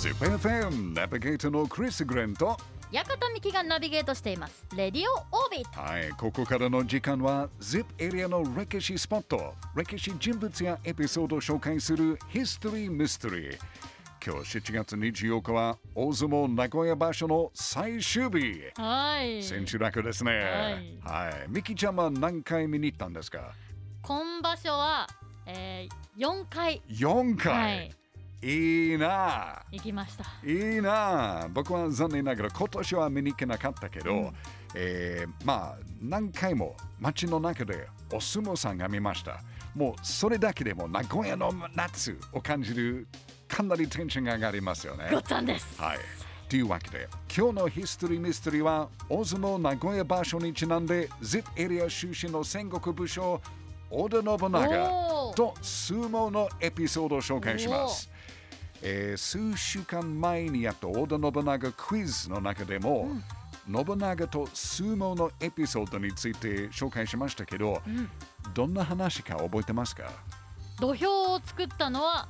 ZIPFM ナビゲーターのクリス・グレンと館美希がナビゲートしています。レディオオービット。はいここからの時間は ZIP エリアの歴史スポット。歴史人物やエピソードを紹介するヒストリー・ミステリー今日7月24日は大相撲名古屋場所の最終日。はい。千秋楽ですね。はい、ミキちゃんは何回見に行ったんですか？今場所は、えー、4回。4回、はいいいな。行きました。いいな。僕は残念ながら今年は見に行けなかったけど、うん。えーまあ何回も街の中でお相撲さんが見ました。もうそれだけでも名古屋の夏を感じるかなりテンションが上がりますよね。ごっつぁんです。はい。というわけで今日のヒストリーミステリーは大相撲名古屋場所にちなんで ZIP エリア出身の戦国武将織田信長と相撲のエピソードを紹介します。えー数週間前にやった織田信長クイズの中でも、信長と相撲のエピソードについて紹介しましたけど、どんな話か覚えてますか？土俵を作ったのは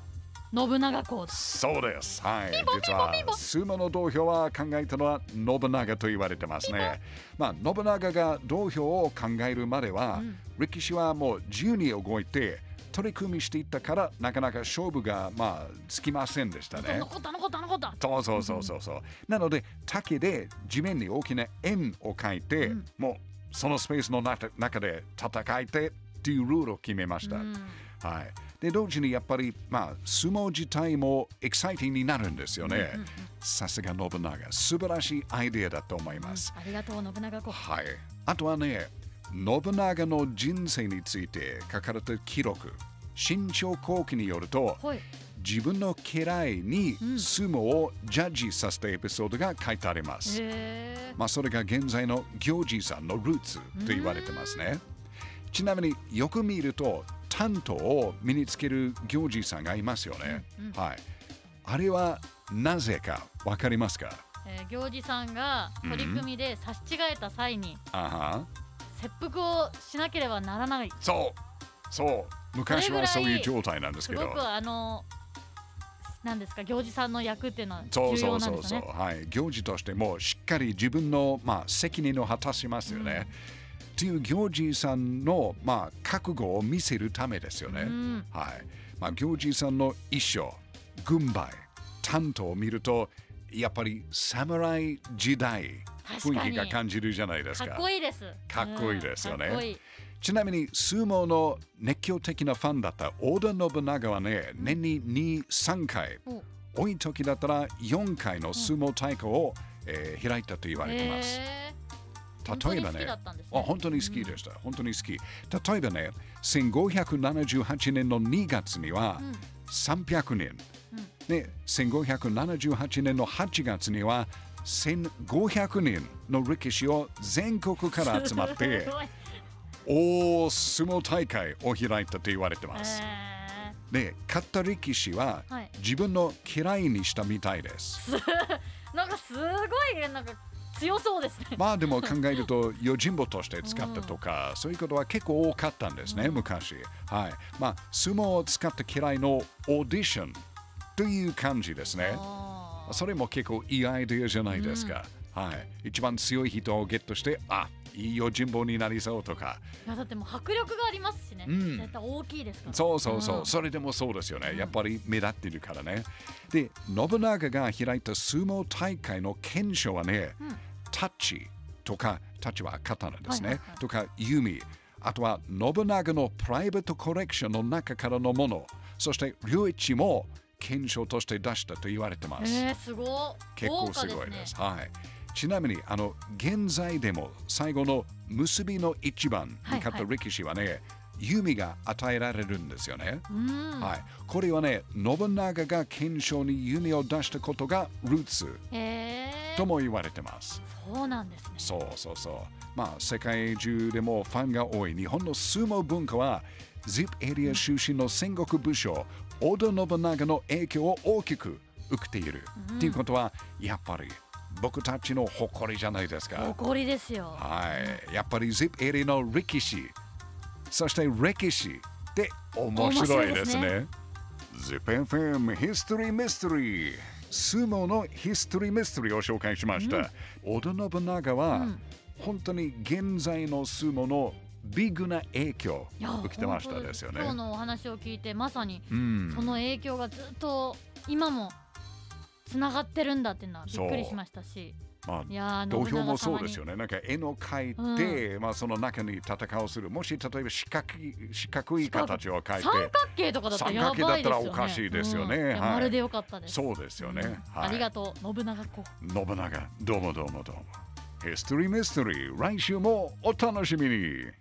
信長公です。そうです。はい。実は相撲の土俵は考えたのは信長と言われてますね。まあ信長が土俵を考えるまでは、歴史はもう自由に動いて取り組みしていったからなかなか勝負がまあつきませんでしたね。残った残った残ったそうそうそうそうそう。なので竹で地面に大きな円を描いて、もうそのスペースの中中で戦いてっていうルールを決めました。はい。で同時にやっぱりまあ相撲自体もエキサイティングになるんですよね。さすが信長、素晴らしいアイデアだと思います。ありがとう信長公はい。あとはね、信長の人生について書かれた記録、新潮後期によると、はい自分の嫌いに相撲をジャッジさせたエピソードが書いてあります。へまあ、それが現在の行司さんのルーツと言われてますね。ちなみによく見ると担当を身につける行司さんがいますよね。はい。あれはなぜかわかりますか？えー行司さんが取り組みで差し違えた際に切腹をしなければならない。そう。そう。昔はそういう状態なんですけど。すごくあのなんですか行司さんの役っていうのは重そうそ要うそうそう、なんですよね。はい、行事としてもしっかり自分の、まあ、責任を果たしますよね。っていう行事さんの、まあ、覚悟を見せるためですよね。ん。はい。まあ、行事さんの衣装、軍配、担当を見るとやっぱり侍時代雰囲気が感じるじゃないですか。かっこいいです。かっこいいですよね。うんちなみに相撲の熱狂的なファンだった織田信長はね、年に2、3回、お多い時だったら4回の相撲大会を、えー開いたと言われてます。例えばね本当に好きだったんですね。あ本当に好きでした、本当に好き。例えばね、1578年の2月には300人、ね、1578年の8月には1500人の力士を全国から集まって大相撲大会を開いたと言われてます。へで、勝った力士ははい自分の嫌いにしたみたいです。ーなんかすごいなんか強そうですねまあでも考えると、用心棒として使ったとか、そういうことは結構多かったんですね、昔。はい。まあ、相撲を使った嫌いのオーディションという感じですね。あそれも結構いいアイデアじゃないですか。はい。一番強い人をゲットして、あいい用心棒になりそうとか。ーいやだってもう迫力がありますしね、ん。絶対大きいですから。そうそうそう、ん。それでもそうですよね。やっぱり目立っているからね。で、信長が開いた相撲大会の検証はね、タッチとか、タッチは刀ですね、はいはいはい。とか弓、あとは信長のプライベートコレクションの中からのもの、そして両一も検証として出したと言われてます。えー、すごい結構すごい豪華です。ねはい。ちなみに、あの、現在でも最後の結びの一番に勝ったはいはい力士はね、弓が与えられるんですよね。うんはい。これはね、信長が検証に弓を出したことがルーツとも言われてます。そうなんですねそうそうそう。まあ、世界中でもファンが多い日本の相撲文化は、ZIP エリア出身の戦国武将、織田信長の影響を大きく受けている。っていうことは、やっぱり僕たちの誇りじゃないですか。誇りですよはい。やっぱり ZIP エリアの歴史、そして歴史って面白いですね。ZIPFM History Mystery 相撲のヒストリーミステリーを紹介しました、織田信長は、うん本当に現在の相撲のビッグな影響受けてましたですよね。今日のお話を聞いてまさにうん。その影響がずっと今もつながってるんだっていうのはびっくりしましたし。まあいやー土俵もそうですよね。なんか絵の描いて、まあその中に戦をする。もし例えば四角い四角い形を描いて、三角形とかだったらやばいですよね三角形だったらおかしいですよね。うんはい。まるでよかったです。そうですよね。うん。はい。ありがとう信長公。信長、どうもどうもどうも。ヒストリーミステリー、来週もお楽しみに。